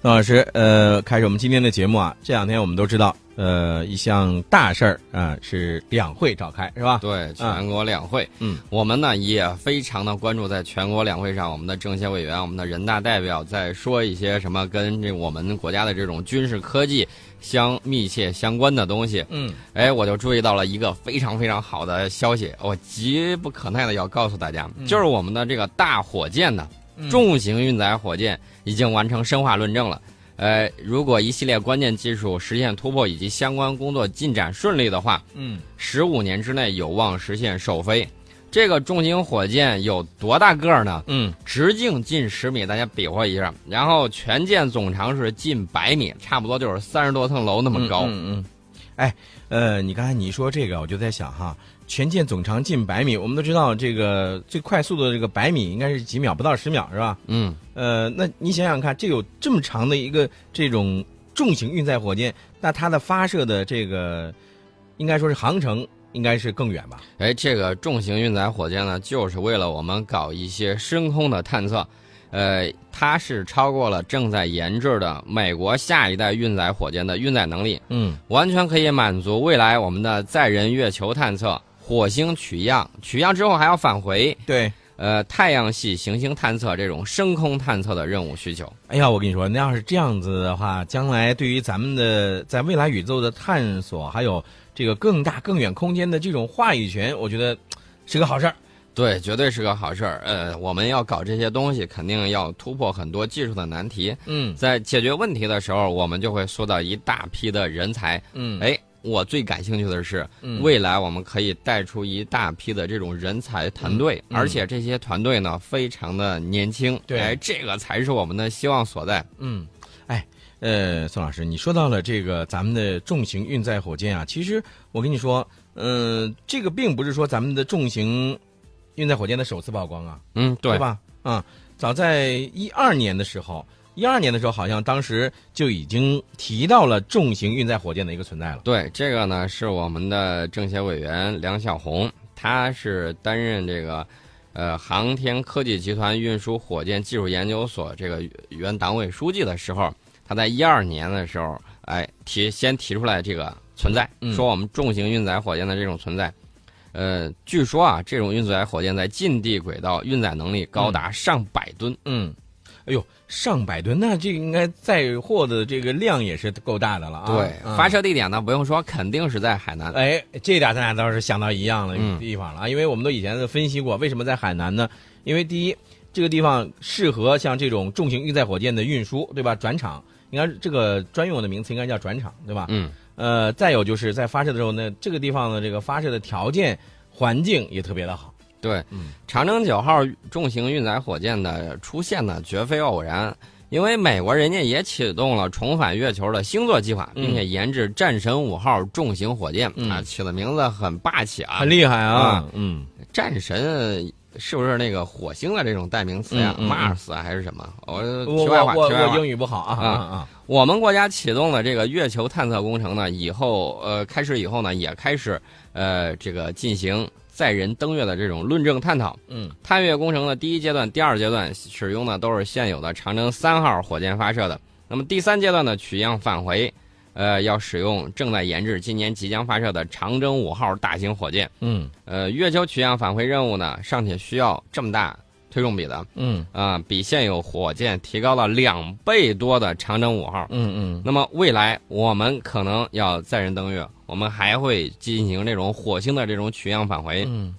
邓老师，呃，开始我们今天的节目啊。这两天我们都知道，呃，一项大事儿啊是两会召开，是吧？对，全国两会。嗯，我们呢也非常的关注，在全国两会上，我们的政协委员、我们的人大代表在说一些什么跟这我们国家的这种军事科技相密切相关的东西。嗯，哎，我就注意到了一个非常非常好的消息，我急不可耐的要告诉大家，就是我们的这个大火箭呢。重型运载火箭已经完成深化论证了，呃，如果一系列关键技术实现突破以及相关工作进展顺利的话，嗯，十五年之内有望实现首飞。这个重型火箭有多大个儿呢？嗯，直径近十米，大家比划一下，然后全舰总长是近百米，差不多就是三十多层楼那么高。嗯嗯，哎，呃，你刚才你一说这个，我就在想哈。全舰总长近百米，我们都知道这个最快速的这个百米应该是几秒，不到十秒是吧？嗯，呃，那你想想看，这有这么长的一个这种重型运载火箭，那它的发射的这个应该说是航程应该是更远吧？哎，这个重型运载火箭呢，就是为了我们搞一些深空的探测，呃，它是超过了正在研制的美国下一代运载火箭的运载能力，嗯，完全可以满足未来我们的载人月球探测。火星取样，取样之后还要返回。对，呃，太阳系行星探测这种深空探测的任务需求。哎呀，我跟你说，那要是这样子的话，将来对于咱们的在未来宇宙的探索，还有这个更大更远空间的这种话语权，我觉得是个好事儿。对，绝对是个好事儿。呃，我们要搞这些东西，肯定要突破很多技术的难题。嗯，在解决问题的时候，我们就会塑造一大批的人才。嗯，哎。我最感兴趣的是，未来我们可以带出一大批的这种人才团队，而且这些团队呢非常的年轻，对，这个才是我们的希望所在。嗯，哎，呃，宋老师，你说到了这个咱们的重型运载火箭啊，其实我跟你说，嗯，这个并不是说咱们的重型运载火箭的首次曝光啊，嗯，对吧？啊，早在一二年的时候。一二年的时候，好像当时就已经提到了重型运载火箭的一个存在了。对，这个呢是我们的政协委员梁晓红，他是担任这个，呃，航天科技集团运输火箭技术研究所这个原党委书记的时候，他在一二年的时候，哎，提先提出来这个存在，说我们重型运载火箭的这种存在，呃，据说啊，这种运载火箭在近地轨道运载能力高达上百吨。嗯。哎呦，上百吨，那这应该载货的这个量也是够大的了啊！对，发射地点呢不用说，肯定是在海南。哎，这点咱俩倒是想到一样的地方了啊！因为我们都以前都分析过，为什么在海南呢？因为第一，这个地方适合像这种重型运载火箭的运输，对吧？转场，应该这个专用的名词应该叫转场，对吧？嗯。呃，再有就是在发射的时候呢，这个地方的这个发射的条件环境也特别的好。对，长征九号重型运载火箭的出现呢，绝非偶然，因为美国人家也启动了重返月球的星座计划，并且研制战神五号重型火箭啊，起的名字很霸气啊，很厉害啊，嗯，战神是不是那个火星的这种代名词呀？Mars 还是什么？我题外话，我我英语不好啊啊啊！我们国家启动了这个月球探测工程呢，以后呃开始以后呢，也开始呃这个进行。载人登月的这种论证探讨，嗯，探月工程的第一阶段、第二阶段使用的都是现有的长征三号火箭发射的。那么第三阶段的取样返回，呃，要使用正在研制、今年即将发射的长征五号大型火箭。嗯，呃，月球取样返回任务呢，尚且需要这么大推重比的，嗯，啊，比现有火箭提高了两倍多的长征五号。嗯嗯。那么未来我们可能要载人登月。我们还会进行这种火星的这种取样返回，嗯，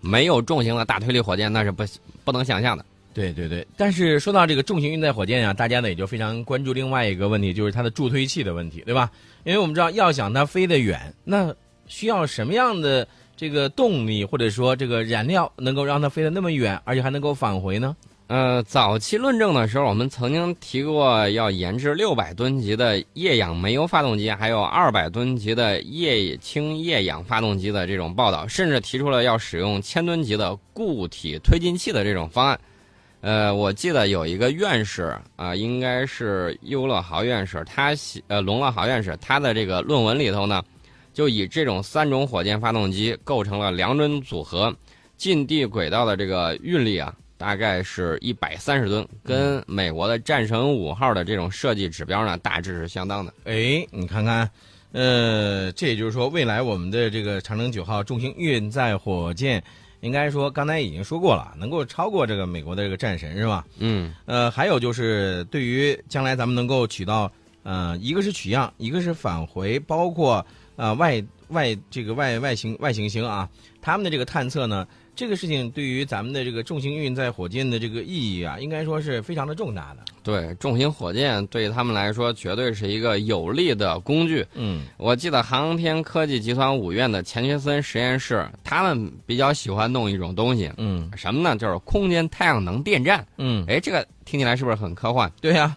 没有重型的大推力火箭那是不不能想象的。对对对，但是说到这个重型运载火箭啊，大家呢也就非常关注另外一个问题，就是它的助推器的问题，对吧？因为我们知道，要想它飞得远，那需要什么样的这个动力或者说这个燃料能够让它飞得那么远，而且还能够返回呢？呃，早期论证的时候，我们曾经提过要研制六百吨级的液氧煤油发动机，还有二百吨级的液氢液氧发动机的这种报道，甚至提出了要使用千吨级的固体推进器的这种方案。呃，我记得有一个院士啊，应该是优乐豪院士，他写呃龙乐豪院士，他的这个论文里头呢，就以这种三种火箭发动机构成了两种组合，近地轨道的这个运力啊。大概是一百三十吨，跟美国的战神五号的这种设计指标呢，大致是相当的。哎，你看看，呃，这也就是说，未来我们的这个长征九号重型运载火箭，应该说刚才已经说过了，能够超过这个美国的这个战神，是吧？嗯，呃，还有就是对于将来咱们能够取到，呃，一个是取样，一个是返回，包括呃外外这个外外行外行星啊，他们的这个探测呢。这个事情对于咱们的这个重型运载火箭的这个意义啊，应该说是非常的重大的。对，重型火箭对他们来说绝对是一个有力的工具。嗯，我记得航天科技集团五院的钱学森实验室，他们比较喜欢弄一种东西。嗯，什么呢？就是空间太阳能电站。嗯，哎，这个听起来是不是很科幻？对呀。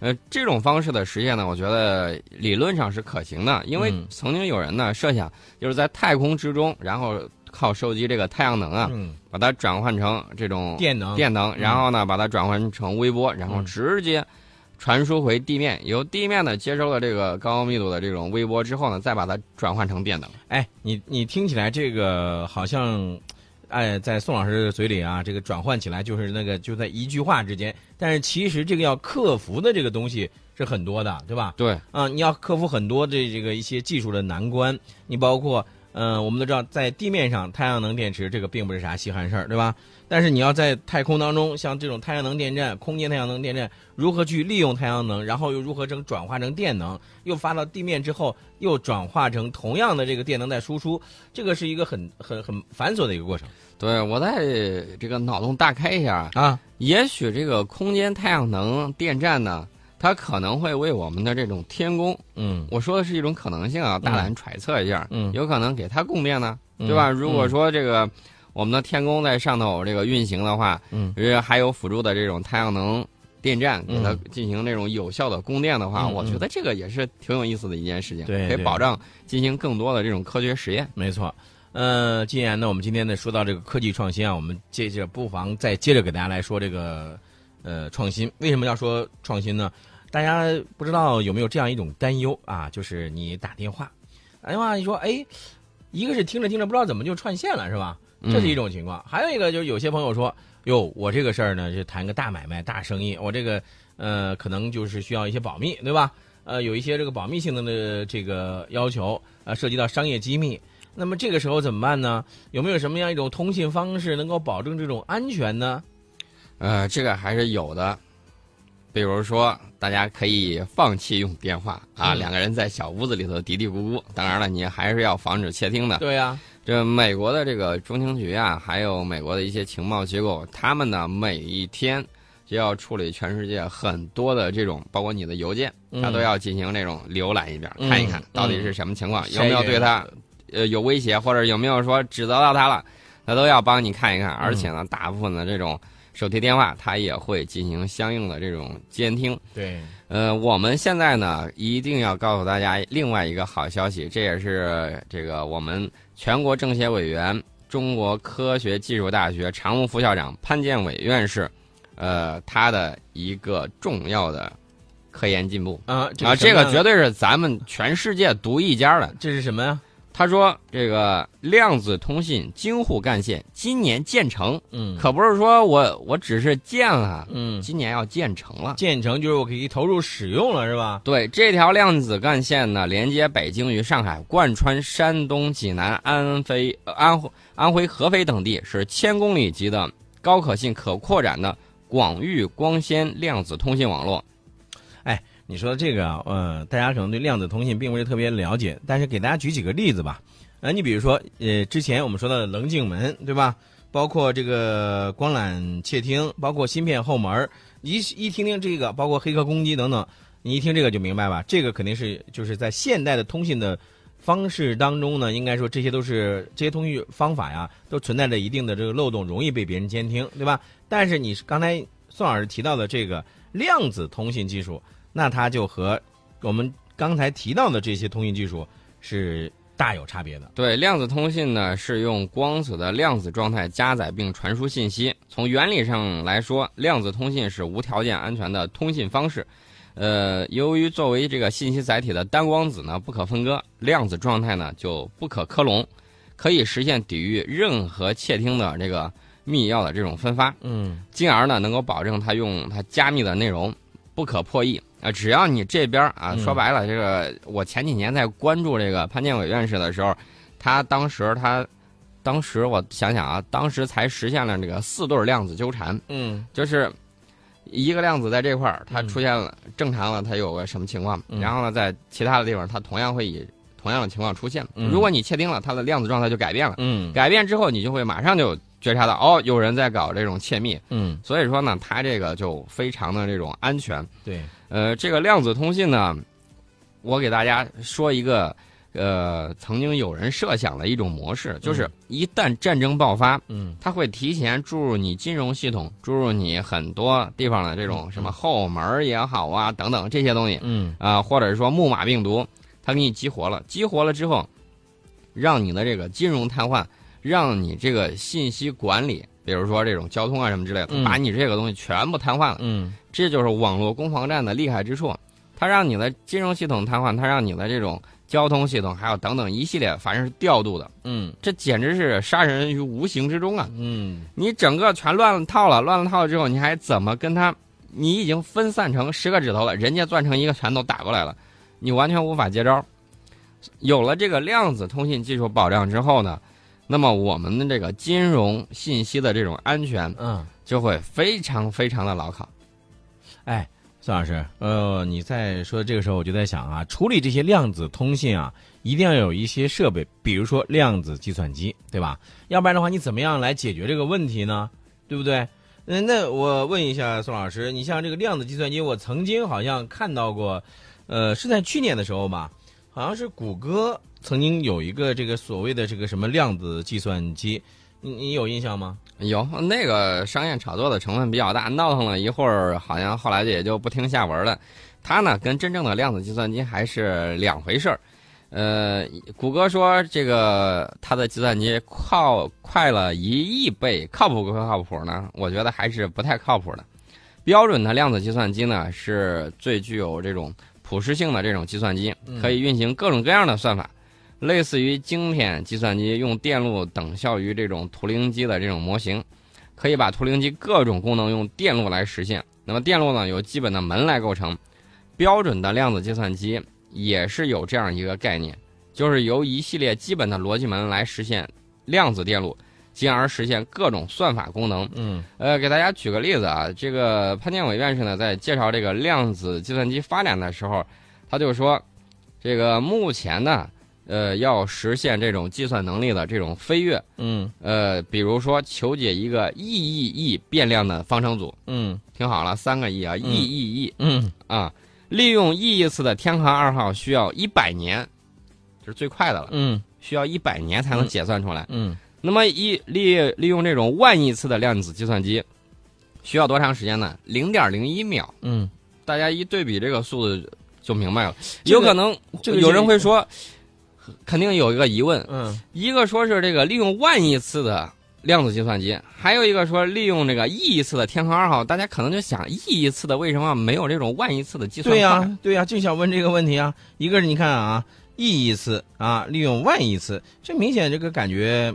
呃，这种方式的实现呢，我觉得理论上是可行的，因为曾经有人呢设想，就是在太空之中，然后。靠收集这个太阳能啊，把它转换成这种电能，电能，然后呢，把它转换成微波，然后直接传输回地面，由地面呢接收了这个高密度的这种微波之后呢，再把它转换成电能。哎，你你听起来这个好像，哎，在宋老师嘴里啊，这个转换起来就是那个就在一句话之间，但是其实这个要克服的这个东西是很多的，对吧？对，啊，你要克服很多的这个一些技术的难关，你包括。嗯，我们都知道，在地面上，太阳能电池这个并不是啥稀罕事儿，对吧？但是你要在太空当中，像这种太阳能电站、空间太阳能电站，如何去利用太阳能，然后又如何成转化成电能，又发到地面之后，又转化成同样的这个电能再输出，这个是一个很很很繁琐的一个过程。对我在这个脑洞大开一下啊，也许这个空间太阳能电站呢。它可能会为我们的这种天宫，嗯，我说的是一种可能性啊，大胆揣测一下，嗯，有可能给它供电呢，对吧？如果说这个我们的天宫在上头这个运行的话，嗯，还有辅助的这种太阳能电站给它进行那种有效的供电的话，我觉得这个也是挺有意思的一件事情，对，可以保障进行更多的这种科学实验。没错，呃，既然呢，我们今天呢说到这个科技创新啊，我们接着不妨再接着给大家来说这个。呃，创新为什么要说创新呢？大家不知道有没有这样一种担忧啊？就是你打电话，打电话你说，哎，一个是听着听着不知道怎么就串线了，是吧？这是一种情况。还有一个就是有些朋友说，哟，我这个事儿呢是谈个大买卖、大生意，我这个呃可能就是需要一些保密，对吧？呃，有一些这个保密性能的这个要求，呃，涉及到商业机密。那么这个时候怎么办呢？有没有什么样一种通信方式能够保证这种安全呢？呃，这个还是有的，比如说，大家可以放弃用电话啊，两个人在小屋子里头嘀嘀咕咕。当然了，你还是要防止窃听的。对呀，这美国的这个中情局啊，还有美国的一些情报机构，他们呢每一天就要处理全世界很多的这种，包括你的邮件，他都要进行那种浏览一遍，看一看到底是什么情况，有没有对他呃有威胁，或者有没有说指责到他了，他都要帮你看一看。而且呢，大部分的这种。手提电话，它也会进行相应的这种监听。对，呃，我们现在呢，一定要告诉大家另外一个好消息，这也是这个我们全国政协委员、中国科学技术大学常务副校长潘建伟院士，呃，他的一个重要的科研进步啊啊，这个绝对是咱们全世界独一家的。这是什么呀？他说：“这个量子通信京沪干线今年建成，嗯，可不是说我我只是建了，嗯，今年要建成了。建成就是我可以投入使用了，是吧？对，这条量子干线呢，连接北京与上海，贯穿山东济南、安徽、安徽、安徽合肥等地，是千公里级的高可信、可扩展的广域光纤量子通信网络。”你说的这个啊，呃，大家可能对量子通信并不是特别了解，但是给大家举几个例子吧。呃，你比如说，呃，之前我们说到的棱镜门，对吧？包括这个光缆窃听，包括芯片后门，一一听听这个，包括黑客攻击等等，你一听这个就明白吧？这个肯定是就是在现代的通信的方式当中呢，应该说这些都是这些通讯方法呀，都存在着一定的这个漏洞，容易被别人监听，对吧？但是你刚才宋老师提到的这个量子通信技术。那它就和我们刚才提到的这些通信技术是大有差别的。对，量子通信呢是用光子的量子状态加载并传输信息。从原理上来说，量子通信是无条件安全的通信方式。呃，由于作为这个信息载体的单光子呢不可分割，量子状态呢就不可克隆，可以实现抵御任何窃听的这个密钥的这种分发，嗯进而呢能够保证它用它加密的内容不可破译啊。只要你这边啊，嗯说白了，这个我前几年在关注这个潘建伟院士的时候，他当时他当时我想想啊，当时才实现了这个四对量子纠缠，嗯就是一个量子在这块儿它嗯出现了正常了，它有个什么情况，嗯然后呢在其他的地方它同样会以同样的情况出现。嗯如果你确定了它的量子状态就改变了，嗯改变之后你就会马上就觉察到哦，有人在搞这种窃密。嗯，所以说呢，它这个就非常的这种安全。对，呃，这个量子通信呢，我给大家说一个，呃，曾经有人设想的一种模式，就是一旦战争爆发，嗯它会提前注入你金融系统，注入你很多地方的这种什么后门也好啊，等等这些东西嗯啊、或者是说木马病毒，它给你激活了，激活了之后，让你的这个金融瘫痪，让你这个信息管理，比如说这种交通啊什么之类的，嗯把你这个东西全部瘫痪了。嗯这就是网络攻防战的厉害之处，它让你的金融系统瘫痪，它让你的这种交通系统还有等等一系列，反正是调度的，嗯这简直是杀人于无形之中啊！嗯你整个全乱了套了，乱了套了之后，你还怎么跟他？你已经分散成十个指头了，人家攥成一个拳头打过来了，你完全无法接招。有了这个量子通信技术保障之后呢，那么我们的这个金融信息的这种安全嗯，就会非常非常的牢靠。哎，孙老师，呃，你在说这个时候，我就在想啊，处理这些量子通信啊，一定要有一些设备，比如说量子计算机，对吧？要不然的话，你怎么样来解决这个问题呢？对不对？嗯，那我问一下宋老师，你像这个量子计算机，我曾经好像看到过，呃，是在去年的时候吧，好像是谷歌曾经有一个这个所谓的这个什么量子计算机，你你有印象吗？有那个商业炒作的成分比较大，闹腾了一会儿，好像后来也就不听下文了。它呢，跟真正的量子计算机还是两回事儿。呃，谷歌说这个它的计算机靠快了一亿倍，靠谱不靠谱呢？我觉得还是不太靠谱的。标准的量子计算机呢，是最具有这种普适性的这种计算机，可以运行各种各样的算法。类似于经典计算机用电路等效于这种图灵机的这种模型，可以把图灵机各种功能用电路来实现。那么电路呢，由基本的门来构成。标准的量子计算机也是有这样一个概念，就是由一系列基本的逻辑门来实现量子电路，进而实现各种算法功能。嗯呃，给大家举个例子啊，这个潘建伟院士呢，在介绍这个量子计算机发展的时候，他就说，这个目前呢，呃，要实现这种计算能力的这种飞跃，嗯。呃，比如说求解一个亿亿亿变量的方程组，嗯。听好了，三个亿啊亿亿亿。嗯。啊，利用亿亿次的天河二号需要一百年，这是最快的了，嗯。需要一百年才能解算出来。嗯。那么一利利用这种万亿次的量子计算机，需要多长时间呢？零点零一秒。嗯，大家一对比这个速度就明白了。这个有可能这个有人会说，肯定有一个疑问，嗯一个说是这个利用万亿次的量子计算机，还有一个说利用这个亿亿次的天河二号。大家可能就想，亿亿次的为什么没有这种万亿次的计算对呀、快？对呀、就想问这个问题啊。一个是你看啊，亿亿次啊，利用万亿次，这明显这个感觉，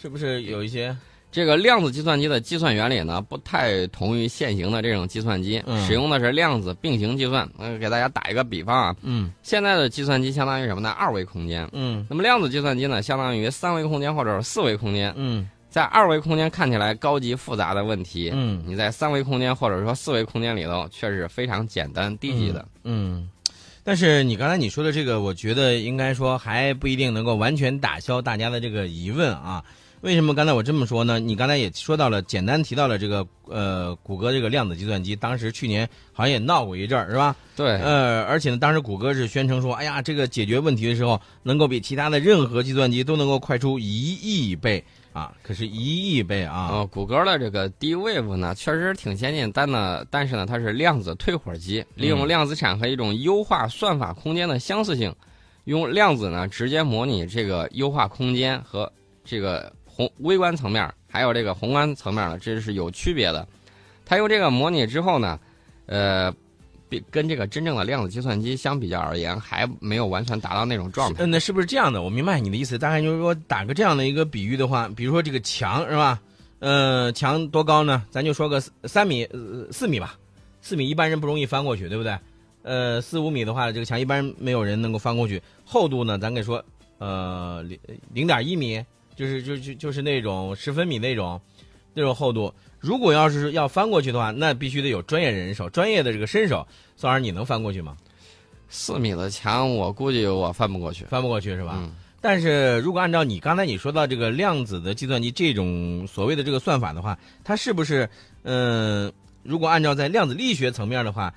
是不是有一些？这个量子计算机的计算原理呢，不太同于现行的这种计算机，嗯使用的是量子并行计算。呃，给大家打一个比方啊，嗯现在的计算机相当于什么呢？二维空间。嗯那么量子计算机呢，相当于三维空间或者是四维空间。嗯在二维空间看起来高级复杂的问题，嗯你在三维空间或者说四维空间里头却是非常简单低级的。嗯。但是你刚才你说的这个，我觉得应该说还不一定能够完全打消大家的这个疑问啊。为什么刚才我这么说呢？你刚才也说到了，简单提到了这个呃，谷歌这个量子计算机，当时去年好像也闹过一阵儿，是吧？对，呃，而且呢，当时谷歌是宣称说，哎呀，这个解决问题的时候，能够比其他的任何计算机都能够快出一亿倍啊！可是，一亿倍啊！呃，谷歌的这个 D-Wave 呢，确实挺先进，但呢，但是呢，它是量子退火机，利用量子场和一种优化算法空间的相似性，用量子呢直接模拟这个优化空间和这个宏微观层面，还有这个宏观层面呢，这是有区别的。它用这个模拟之后呢，呃，比跟这个真正的量子计算机相比较而言，还没有完全达到那种状态。嗯，那是不是这样的？我明白你的意思，大概就是说，打个这样的一个比喻的话，比如说这个墙是吧？呃，墙多高呢？咱就说个三米、四米吧，四米一般人不容易翻过去，对不对？呃，四五米的话，这个墙一般没有人能够翻过去。厚度呢，咱给说，呃，零零点一米，就是就就就是那种十分米那种那种厚度。如果要是要翻过去的话，那必须得有专业人手，专业的这个身手。宋老师，你能翻过去吗？四米的墙，我估计我翻不过去。翻不过去是吧？嗯，但是如果按照你刚才你说到这个量子的计算机这种所谓的这个算法的话，它是不是嗯、呃如果按照在量子力学层面的话，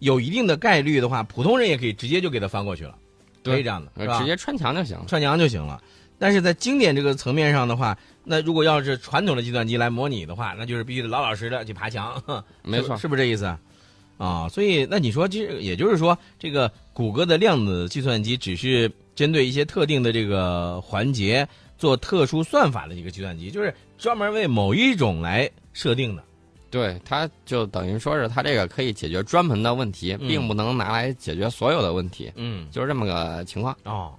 有一定的概率的话，普通人也可以直接就给它翻过去了，可以这样的，是吧？呃直接穿墙就行了。穿墙就行了。但是在经典这个层面上的话，那如果要是传统的计算机来模拟的话，那就是必须得老老实实的去爬墙，没错是，不是这意思？啊，所以那你说，其实也就是说，这个谷歌的量子计算机只是针对一些特定的这个环节做特殊算法的一个计算机，就是专门为某一种来设定的。对，它就等于说是它这个可以解决专门的问题，嗯并不能拿来解决所有的问题，嗯，就是这么个情况。哦。